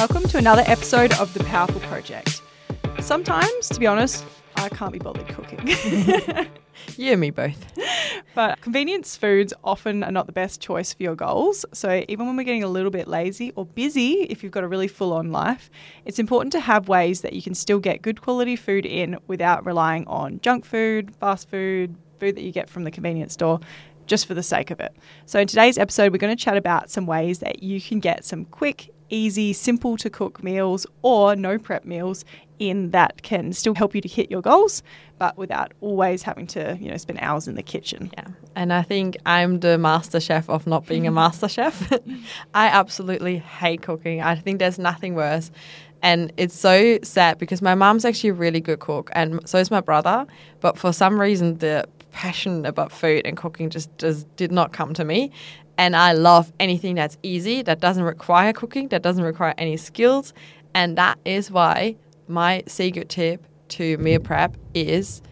Welcome to another episode of The Powerful Project. Sometimes, to be honest, I can't be bothered cooking. You and me both. but convenience foods often are not the best choice for your goals. So, even when we're getting a little bit lazy or busy, if you've got a really full on life, it's important to have ways that you can still get good quality food in without relying on junk food, fast food, food that you get from the convenience store just for the sake of it. So, in today's episode, we're going to chat about some ways that you can get some quick, easy, simple to cook meals or no prep meals in that can still help you to hit your goals, but without always having to, you know, spend hours in the kitchen. Yeah. And I think I'm the master chef of not being a master chef. I absolutely hate cooking. I think there's nothing worse. And it's so sad because my mom's actually a really good cook and so is my brother. But for some reason, the passion about food and cooking just, just did not come to me. And I love anything that's easy, that doesn't require cooking, that doesn't require any skills. And that is why my secret tip to meal prep is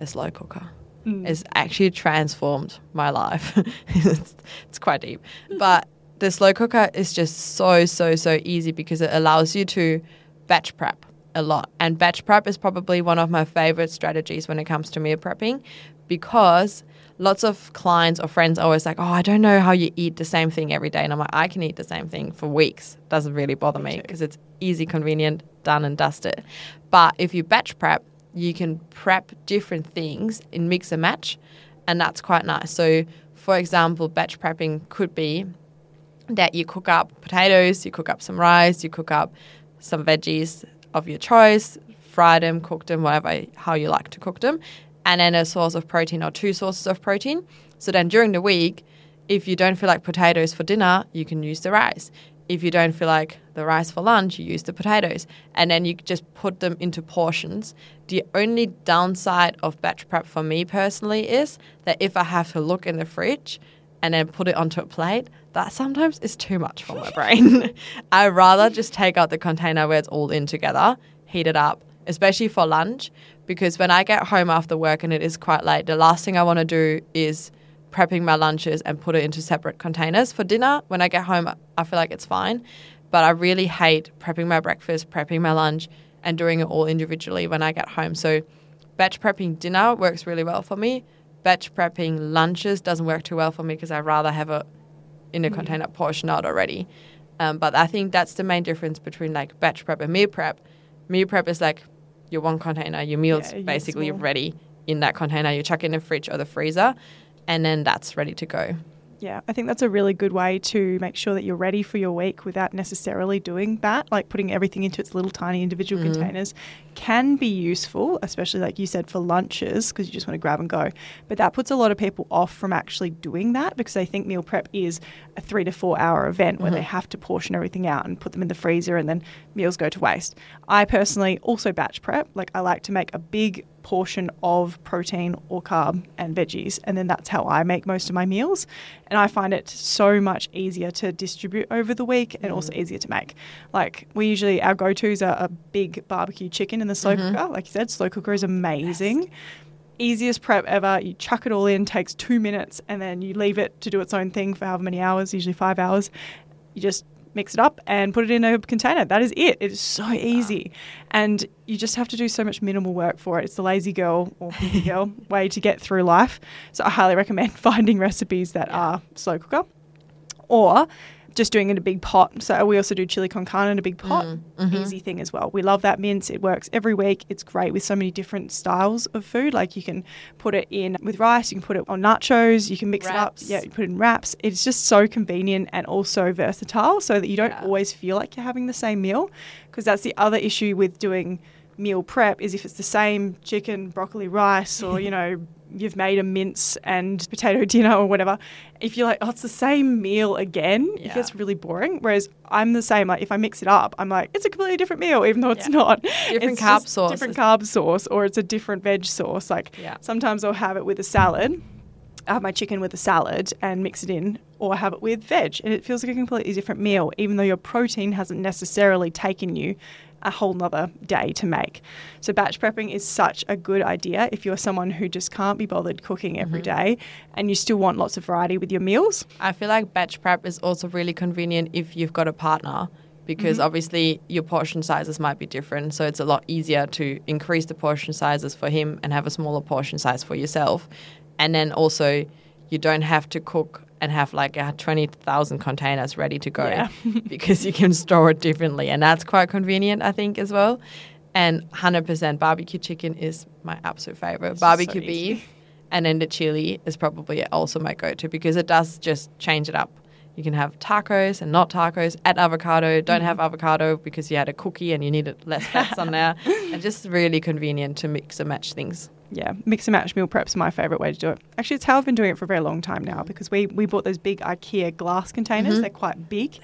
a slow cooker. Mm. It's actually transformed my life. it's, it's quite deep. But the slow cooker is just so, so, so easy because it allows you to batch prep a lot. And batch prep is probably one of my favorite strategies when it comes to meal prepping because lots of clients or friends are always like, oh, I don't know how you eat the same thing every day. And I'm like, I can eat the same thing for weeks. Doesn't really bother me because it's easy, convenient, done and dusted. But if you batch prep, you can prep different things in mix and match. And that's quite nice. So, for example, batch prepping could be that you cook up potatoes, you cook up some rice, you cook up some veggies of your choice, fry them, cook them, whatever, how you like to cook them and then a source of protein or two sources of protein. So then during the week, if you don't feel like potatoes for dinner, you can use the rice. If you don't feel like the rice for lunch, you use the potatoes. And then you just put them into portions. The only downside of batch prep for me personally is that if I have to look in the fridge and then put it onto a plate, that sometimes is too much for my brain. I'd rather just take out the container where it's all in together, heat it up, especially for lunch, because when I get home after work and it is quite late, the last thing I want to do is prepping my lunches and put it into separate containers. For dinner, when I get home, I feel like it's fine. But I really hate prepping my breakfast, prepping my lunch, and doing it all individually when I get home. So, batch prepping dinner works really well for me. Batch prepping lunches doesn't work too well for me because I'd rather have it in a mm. container portioned out already. Um, but I think that's the main difference between like batch prep and meal prep. Meal prep is like your one container, your meal's yeah, basically ready in that container. You chuck in the fridge or the freezer, and then that's ready to go. Yeah, I think that's a really good way to make sure that you're ready for your week without necessarily doing that. Like putting everything into its little tiny individual mm-hmm. containers can be useful, especially like you said for lunches because you just want to grab and go. But that puts a lot of people off from actually doing that because they think meal prep is a three to four hour event where mm-hmm. they have to portion everything out and put them in the freezer and then meals go to waste. I personally also batch prep. Like I like to make a big portion of protein or carb and veggies. And then that's how I make most of my meals. And I find it so much easier to distribute over the week and mm. also easier to make. Like, we usually, our go tos are a big barbecue chicken in the slow mm-hmm. cooker. Like you said, slow cooker is amazing. Best. Easiest prep ever. You chuck it all in, takes two minutes, and then you leave it to do its own thing for however many hours, usually five hours. You just mix it up and put it in a container. That is it. It is so easy. And you just have to do so much minimal work for it. It's the lazy girl or girl way to get through life. So I highly recommend finding recipes that are slow cooker or just doing it in a big pot. So we also do chili con carne in a big pot. Mm, mm-hmm. Easy thing as well. We love that mince. It works every week. It's great with so many different styles of food. Like you can put it in with rice, you can put it on nachos, you can mix wraps. it up. Yeah, you put it in wraps. It's just so convenient and also versatile so that you don't yeah. always feel like you're having the same meal. Because that's the other issue with doing meal prep is if it's the same chicken, broccoli, rice, or, you know, you've made a mince and potato dinner or whatever, if you're like, oh, it's the same meal again, yeah. it gets really boring. Whereas I'm the same. Like if I mix it up, I'm like, it's a completely different meal, even though it's yeah. not. Different it's carb sauce. Different carb sauce, or it's a different veg sauce. Like yeah. sometimes I'll have it with a salad. I have my chicken with a salad and mix it in, or have it with veg, and it feels like a completely different meal, even though your protein hasn't necessarily taken you a whole nother day to make. So batch prepping is such a good idea if you're someone who just can't be bothered cooking every mm-hmm. day and you still want lots of variety with your meals. I feel like batch prep is also really convenient if you've got a partner because obviously your portion sizes might be different. So it's a lot easier to increase the portion sizes for him and have a smaller portion size for yourself. And then also, you don't have to cook and have like a 20,000 containers ready to go Yeah. because you can store it differently. And that's quite convenient, I think, as well. And 100% barbecue chicken is my absolute favorite. just barbecue so beef and then the chili is probably also my go to because it does just change it up. You can have tacos and not tacos. Add avocado. Don't mm-hmm. have avocado because you had a cookie and you needed less fats on there. And just really convenient to mix and match things. Yeah, mix and match meal prep's my favourite way to do it. Actually, it's how I've been doing it for a very long time now because we, we bought those big IKEA glass containers. They're quite big.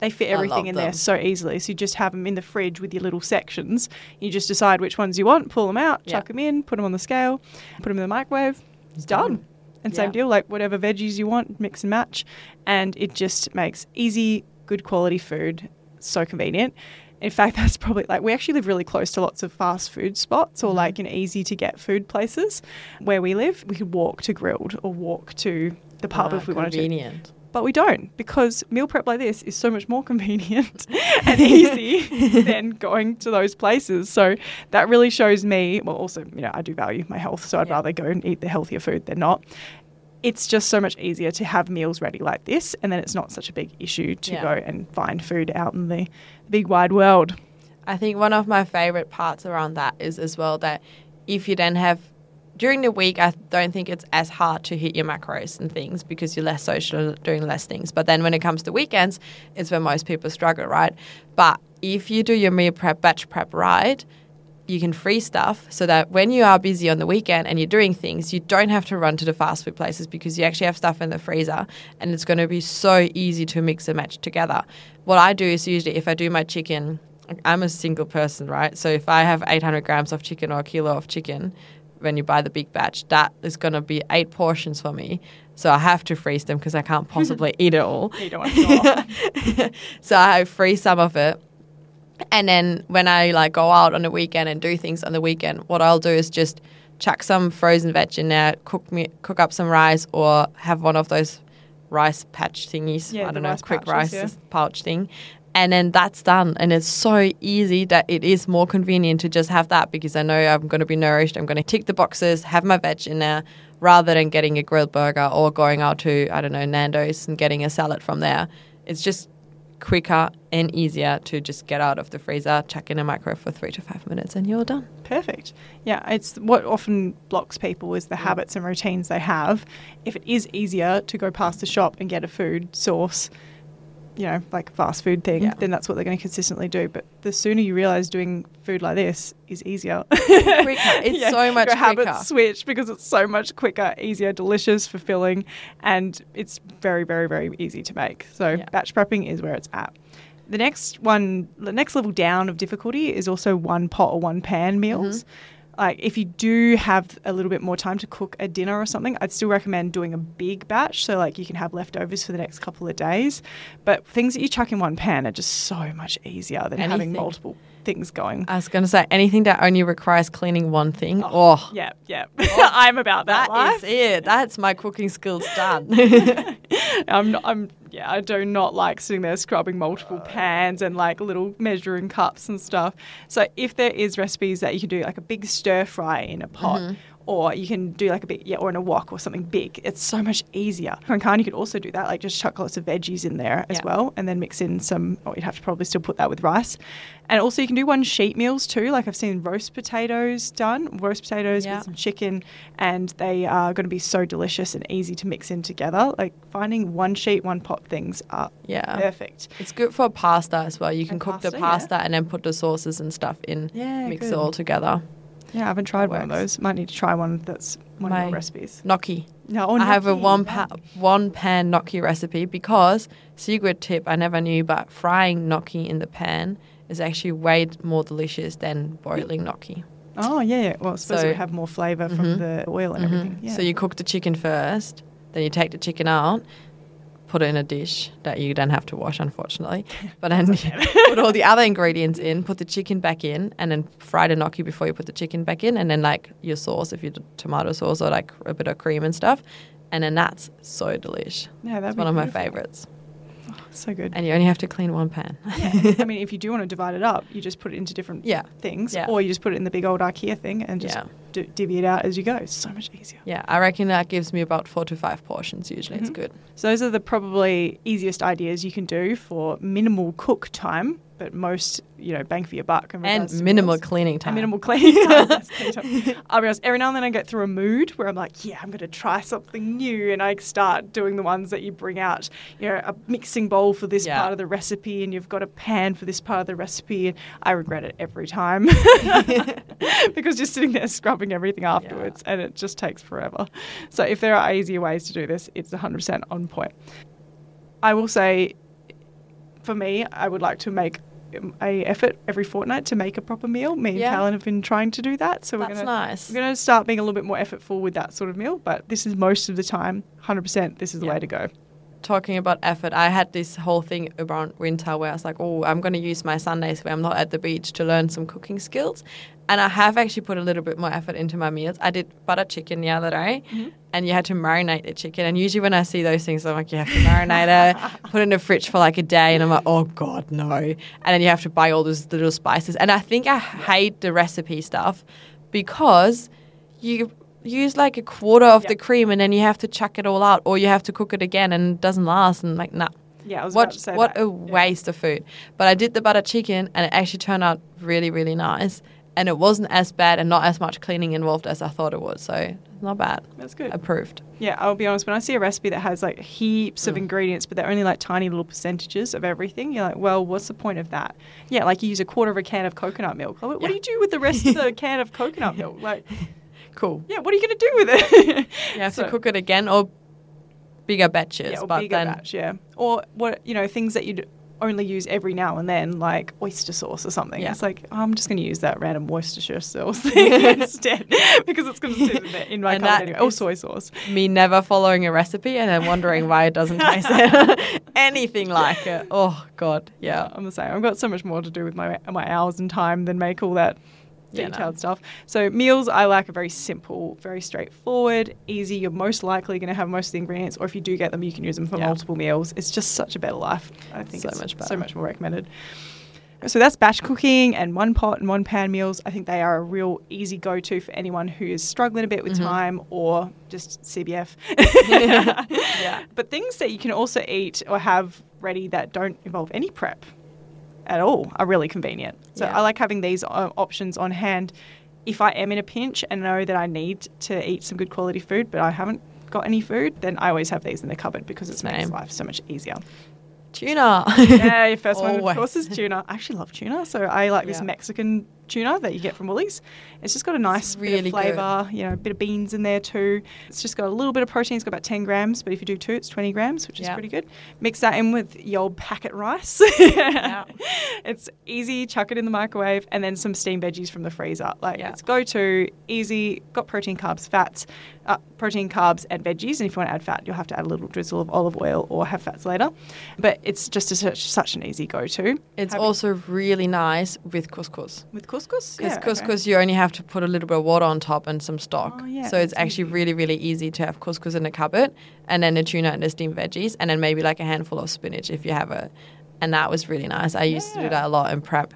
They fit Mm-hmm. Everything in there so easily. So you just have them in the fridge with your little sections. You just decide which ones you want, pull them out, Yeah. chuck them in, put them on the scale, put them in the microwave. It's done. done. And same Yeah. deal, like whatever veggies you want, mix and match. And it just makes easy, good quality food so convenient. In fact, that's probably like we actually live really close to lots of fast food spots Mm-hmm. or like you know, easy to get food places where we live. We could walk to Grill'd or walk to the pub Ah, if we wanted to. convenient. But we don't because meal prep like this is so much more convenient and easy than going to those places. So that really shows me, well, also, you know, I do value my health, so I'd Yeah. rather go and eat the healthier food than not. It's just so much easier to have meals ready like this, and then it's not such a big issue to Yeah. go and find food out in the big wide world. I think one of my favorite parts around that is as well that if you then have during the week, I don't think it's as hard to hit your macros and things because you're less social, doing less things. But then when it comes to weekends, it's where most people struggle, right? But if you do your meal prep, batch prep right, you can freeze stuff so that when you are busy on the weekend and you're doing things, you don't have to run to the fast food places because you actually have stuff in the freezer and it's going to be so easy to mix and match together. What I do is usually if I do my chicken, I'm a single person, right? So if I have 800 grams of chicken or a kilo of chicken, when you buy the big batch, that is going to be eight portions for me. So I have to freeze them because I can't possibly eat it all. You don't want to go. so I freeze some of it. And then when I like go out on the weekend and do things on the weekend, what I'll do is just chuck some frozen veg in there, cook me cook up some rice or have one of those rice patch thingies. Yeah, I don't know, rice quick pouches, rice yeah. pouch thing. And then that's done. And it's so easy that it is more convenient to just have that because I know I'm going to be nourished. I'm going to tick the boxes, have my veg in there rather than getting a grilled burger or going out to, I don't know, Nando's and getting a salad from there. It's just quicker and easier to just get out of the freezer, chuck in a microwave for three to five minutes, and you're done. Perfect. Yeah, it's what often blocks people is the habits and routines they have. If it is easier to go past the shop and get a food source, you know, like fast food thing, Yeah. then that's what they're going to consistently do. But the sooner you realize doing food like this is easier, Quicker. It's so much your habits switch because it's so much quicker, easier, delicious, fulfilling, and it's very, very, very easy to make. So Yeah. batch prepping is where it's at. The next one, the next level down of difficulty is also one pot or one pan meals. Mm-hmm. Like if you do have a little bit more time to cook a dinner or something, I'd still recommend doing a big batch so like you can have leftovers for the next couple of days. But things that you chuck in one pan are just so much easier than having multiple things going. I was going to say anything that only requires cleaning one thing. Oh, oh. Yeah, yeah. Oh. I'm about that, that life. is it. That's my cooking skills done. I'm not, I'm yeah, I do not like sitting there scrubbing multiple pans and like little measuring cups and stuff. So if there is recipes that you can do like a big stir fry in a pot mm-hmm. Or you can do like a big yeah, or in a wok or something big, it's so much easier. Con you could also do that, like just chuck lots of veggies in there as Yeah. well and then mix in some or you'd have to probably still put that with rice. And also you can do one sheet meals too. Like I've seen roast potatoes done, roast potatoes Yeah. with some chicken and they are going to be so delicious and easy to mix in together. Like finding one sheet, one pot things are yeah. perfect. It's good for pasta as well. You can And cook the pasta, yeah. and then put the sauces and stuff in. Yeah, mix good. it all together. Yeah, I haven't tried one of those. Might need to try one that's one of My- your recipes. Gnocchi. No, oh, I have a gnocchi, one pa- one pan gnocchi recipe because secret tip I never knew, but frying gnocchi in the pan is actually way more delicious than boiling gnocchi. Oh yeah, yeah. Well, I suppose So- have more flavor from Mhm. the oil and Mhm. everything. Yeah. So you cook the chicken first, then you take the chicken out, put it in a dish that you then have to wash, unfortunately. But then put all the other ingredients in, put the chicken back in, and then fry the gnocchi before you put the chicken back in, and then like your sauce, if you do tomato sauce or like a bit of cream and stuff, and then that's so delish. yeah, that'd It's one of my favorites. Oh, so good. and you only have to clean one pan. Yeah. I mean, if you do want to divide it up, you just put it into different Yeah. things, Yeah. or you just put it in the big old IKEA thing and just Yeah. D- divvy it out as you go. It's so much easier. yeah, I reckon that gives me about four to five portions. Usually, it's Mhm. good. So those are the probably easiest ideas you can do for minimal cook time, but most you know bang for your buck And minimal cleaning time. And minimal cleaning time. Yes, cleaning time. I'll be honest, every now and then I get through a mood where I'm like, yeah, I'm going to try something new. And I start doing the ones that you bring out, you know, a mixing bowl for this Yeah. part of the recipe and you've got a pan for this part of the recipe. And I regret it every time because you're sitting there scrubbing everything afterwards and it just takes forever. So if there are easier ways to do this, it's 100% on point. I will say, for me, I would like to make a effort every fortnight to make a proper meal. Me and Yeah. Callan have been trying to do that, so we're gonna nice. we're gonna start being a little bit more effortful with that sort of meal. But this is most of the time, hundred percent. This is the Yeah. way to go. Talking about effort, I had this whole thing around winter where I was like, oh, I'm going to use my Sundays where I'm not at the beach to learn some cooking skills. And I have actually put a little bit more effort into my meals. I did butter chicken the other day, mm-hmm. and you had to marinate the chicken. And usually when I see those things, I'm like, you have to marinate it, put it in the fridge for like a day. And I'm like, oh, God, no. And then you have to buy all those little spices. And I think I hate the recipe stuff because you use like a quarter of the cream and then you have to chuck it all out or you have to cook it again and it doesn't last and like nah Yeah, I was what about to say what that. a Yeah. waste of food but i did the butter chicken and it actually turned out really really nice and it wasn't as bad and not as much cleaning involved as i thought it was so not bad That's good. approved Yeah, I'll be honest. When I see a recipe that has like heaps Mm. of ingredients, but they're only like tiny little percentages of everything, you're like, well, what's the point of that? Yeah, like you use a quarter of a can of coconut milk. Like, What, what do you do with the rest of the can of coconut milk? Like, cool yeah, what are you going to do with it? you have So- to cook it again or bigger batches Yeah, or but bigger then batch, yeah. Or what you know, things that you'd only use every now and then, like oyster sauce or something. Yeah. It's like oh, I'm just going to use that random Worcestershire sauce thing instead because it's going to sit in, in my And cupboard anyway. Or soy sauce. me never following a recipe and then wondering why it doesn't taste anything like it oh god yeah I'm the same. I've got so much more to do with my my hours and time than make all that Yeah, no. detailed stuff. So meals I like are very simple, very straightforward, easy. You're most likely going to have most of the ingredients, or if you do get them, you can use them for Yeah. multiple meals. It's just such a better life. I think So it's much so much more recommended. So that's batch cooking and one pot and one pan meals. I think they are a real easy go to for anyone who is struggling a bit with Mhm. time or just CBF. Yeah. But things that you can also eat or have ready that don't involve any prep at all are really convenient. So Yeah. I like having these uh, options on hand if I am in a pinch and know that I need to eat some good quality food, but I haven't got any food, then I always have these in the cupboard because it makes life so much easier. Tuna yeah, your first one, of course, is tuna. I actually love tuna, so I like this Yeah. Mexican tuna that you get from Woolies. It's just got a nice really bit of flavour, you know, a bit of beans in there too. It's just got a little bit of protein. It's got about 10 grams, but if you do two, it's 20 grams, which is Yeah. pretty good. Mix that in with your old packet rice. It's easy, chuck it in the microwave, and then some steamed veggies from the freezer. Like, Yeah. it's go to, easy, got protein, carbs, fats, uh, protein, carbs, and veggies. And if you want to add fat, you'll have to add a little drizzle of olive oil or have fats later. But it's just a, such, such an easy go to. It's also really nice with couscous. With couscous? Because Yeah, okay. couscous, you only have to put a little bit of water on top and some stock. Oh, yeah, so it's actually easy. really, really easy to have couscous in the cupboard, and then the tuna and the steamed veggies, and then maybe like a handful of spinach if you have it. And that was really nice. I used to do that a lot in prep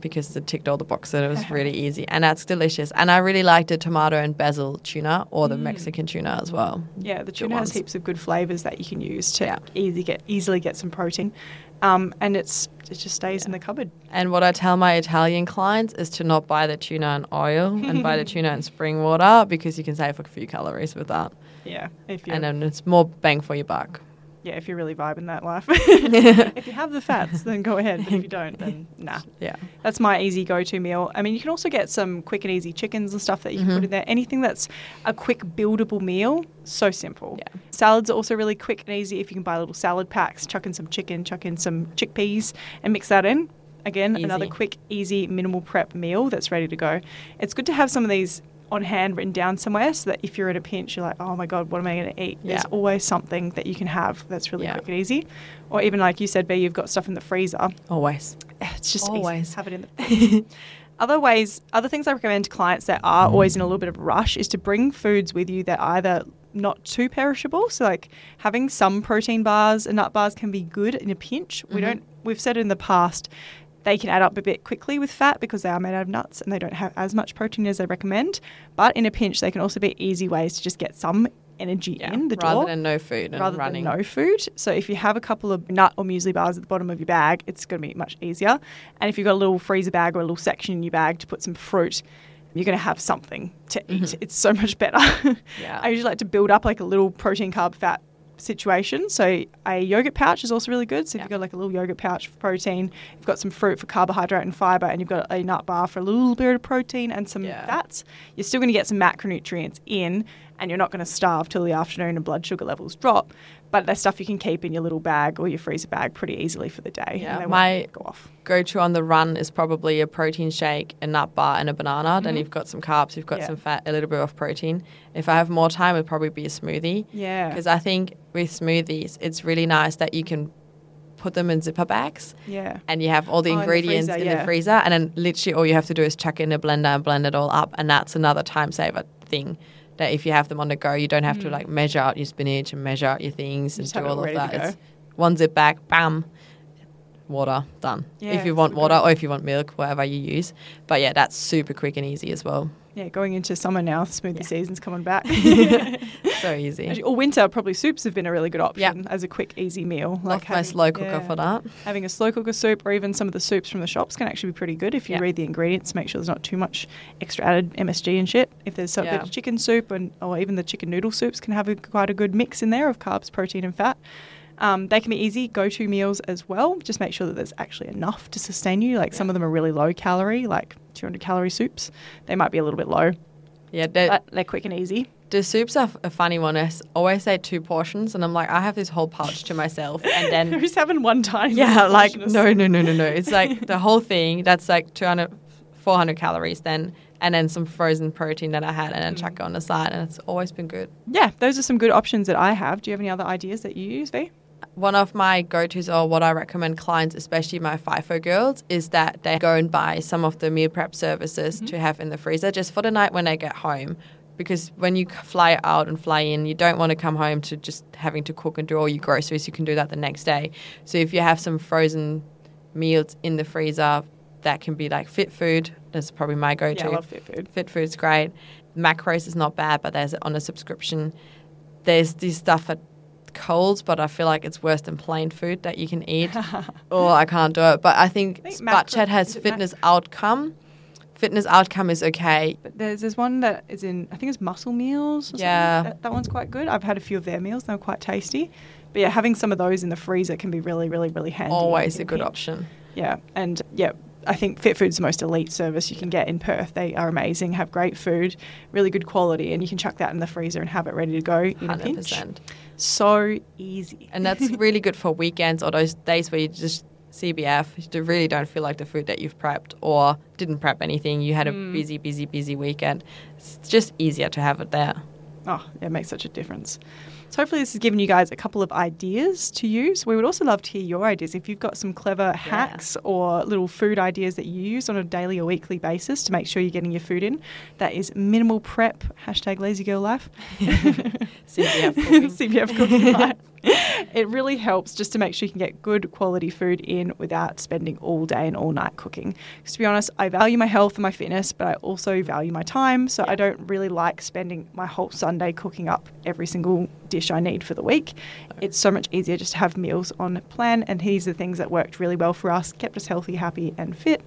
because it ticked all the boxes. It was really easy, and that's delicious. And I really liked the tomato and basil tuna or the Mexican tuna as well. Yeah, the tuna has heaps of good flavors that you can use to Yeah. easy get easily get some protein, um, and it's it just stays in the cupboard. And what I tell my Italian clients is to not buy the tuna in oil and buy the tuna in spring water because you can save a few calories with that. Yeah, if you And then it's more bang for your buck. Yeah if you're really vibing that life. if you have the fats, then go ahead. But if you don't, then nah. Yeah. That's my easy go-to meal. I mean, you can also get some quick and easy chickens and stuff that you can Mhm. put in there. Anything that's a quick buildable meal, so simple. Yeah. Salads are also really quick and easy. If you can buy little salad packs, chuck in some chicken, chuck in some chickpeas, and mix that in. Again, another quick, easy, minimal prep meal that's ready to go. It's good to have some of these on hand written down somewhere so that if you're in a pinch, you're like, oh my God, what am I going to eat? There's always something that you can have that's really Yeah. quick and easy. Or even like you said, B, you've got stuff in the freezer. Always. It's just Always. easy. Have it in the Other ways, other things I recommend to clients that are always in a little bit of a rush is to bring foods with you that either not too perishable. So like having some protein bars and nut bars can be good in a pinch. We Mhm. don't. We've said in the past they can add up a bit quickly with fat because they are made out of nuts and they don't have as much protein as they recommend. But in a pinch, they can also be easy ways to just get some energy Yeah, in the rather door than no food and rather running. than no food. So if you have a couple of nut or muesli bars at the bottom of your bag, it's going to be much easier. And if you've got a little freezer bag or a little section in your bag to put some fruit, you're going to have something to eat. Mhm. It's so much better. Yeah. I usually like to build up like a little protein, carb, fat situation. So a yogurt pouch is also really good. So if Yeah. you've got like a little yogurt pouch for protein, you've got some fruit for carbohydrate and fiber, and you've got a nut bar for a little bit of protein and some Yeah. fats, you're still going to get some macronutrients in, and you're not going to starve till the afternoon and blood sugar levels drop. But that's stuff you can keep in your little bag or your freezer bag pretty easily for the day. Yeah, my- go off. Go to on the run is probably a protein shake, a nut bar, and a banana. Then Mhm. you've got some carbs, you've got Yeah. some fat, a little bit of protein. If I have more time, it'd probably be a smoothie. Yeah. Because I think with smoothies, it's really nice that you can put them in zipper bags Yeah. and you have all the Oh, in the ingredients freezer, in yeah. the freezer, and then literally all you have to do is chuck it in a blender and blend it all up, and that's another time saver thing. That if you have them on the go, you don't have to Mm. like measure out your spinach and measure out your things and do all of that. It's one zip bag, bam, water done. Yeah, if you want water good. or if you want milk, whatever you use. But yeah, that's super quick and easy as well. Yeah, going into summer now, smoothie Yeah. season's coming back. So easy. Or winter, probably soups have been a really good option as a quick, easy meal. Love my having- slow cooker yeah. for that. Having a slow cooker soup or even some of the soups from the shops can actually be pretty good if you Yeah. read the ingredients, make sure there's not too much extra added MSG and shit. If there's some bit Yeah. of chicken soup and or even the chicken noodle soups can have a, quite a good mix in there of carbs, protein and fat. Um, they can be easy go-to meals as well. Just make sure that there's actually enough to sustain you. Like some of them are really low calorie, like 200 calorie soups. They might be a little bit low, Yeah, the, but they're quick and easy. the soups are a funny one. I always say two portions, and I'm like, I have this whole pouch to myself, and then Who's having one tiny? yeah, like no, no, no, no, no. It's like the whole thing. That's like 200, 400 calories then, and then some frozen protein that I had, and then chuck it on the side, and it's always been good. Yeah, those are some good options that I have. Do you have any other ideas that you use, V? One of my go-tos, or what I recommend clients, especially my FIFO girls, is that they go and buy some of the meal prep services mm-hmm. to have in the freezer just for the night when they get home. Because when you fly out and fly in, you don't want to come home to just having to cook and do all your groceries. You can do that the next day. So if you have some frozen meals in the freezer, that can be like fit food. That's probably my go-to. Yeah, I love fit food. Fit food's great. Macros is not bad, but there's on a subscription. There's this stuff at Coles, but I feel like it's worse than plain food that you can eat. oh, I can't do it. But I think, I think macro- has it mac- fitness outcome. Fitness outcome is okay. But there's there's one that is in I think it's Muscle Meals. Or Yeah. something. That, that one's quite good. I've had a few of their meals. They're quite tasty. But yeah, having some of those in the freezer can be really, really, really handy. Always a good option. Yeah, and yeah, I think Fit Food's the most elite service you can get in Perth. They are amazing, have great food, really good quality, and you can chuck that in the freezer and have it ready to go in a pinch. So easy. And that's really good for weekends or those days where you just CBF, you really don't feel like the food that you've prepped or didn't prep anything. You had a Mm. busy, busy, busy weekend. It's just easier to have it there. Oh, it makes such a difference. So hopefully this has given you guys a couple of ideas to use. We would also love to hear your ideas. If you've got some clever hacks or little food ideas that you use on a daily or weekly basis to make sure you're getting your food in, that is minimal prep, hashtag lazy girl life. CBF cooking. CBF cooking life. It really helps just to make sure you can get good quality food in without spending all day and all night cooking. Because to be honest, I value my health and my fitness, but I also value my time. So I don't really like spending my whole Sunday cooking up every single dish I need for the week. It's so much easier just to have meals on plan. And these are the things that worked really well for us, kept us healthy, happy, and fit.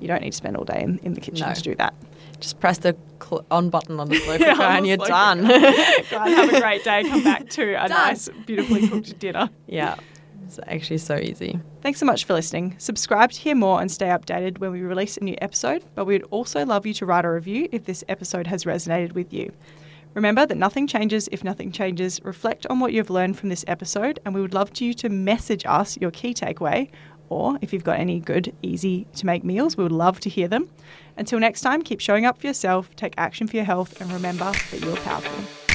You don't need to spend all day in, in the kitchen No. to do that. Just press the cl- on button on the slow Yeah, cooker and you're done. Go and have a great day. Come back to a Done. nice, beautifully cooked dinner. yeah, it's actually so easy. Thanks so much for listening. Subscribe to hear more and stay updated when we release a new episode, but we'd also love you to write a review if this episode has resonated with you. Remember that nothing changes if nothing changes. Reflect on what you've learned from this episode, and we would love you to message us your key takeaway, or if you've got any good, easy to make meals, we would love to hear them. Until next time, keep showing up for yourself, take action for your health, and remember that you're powerful.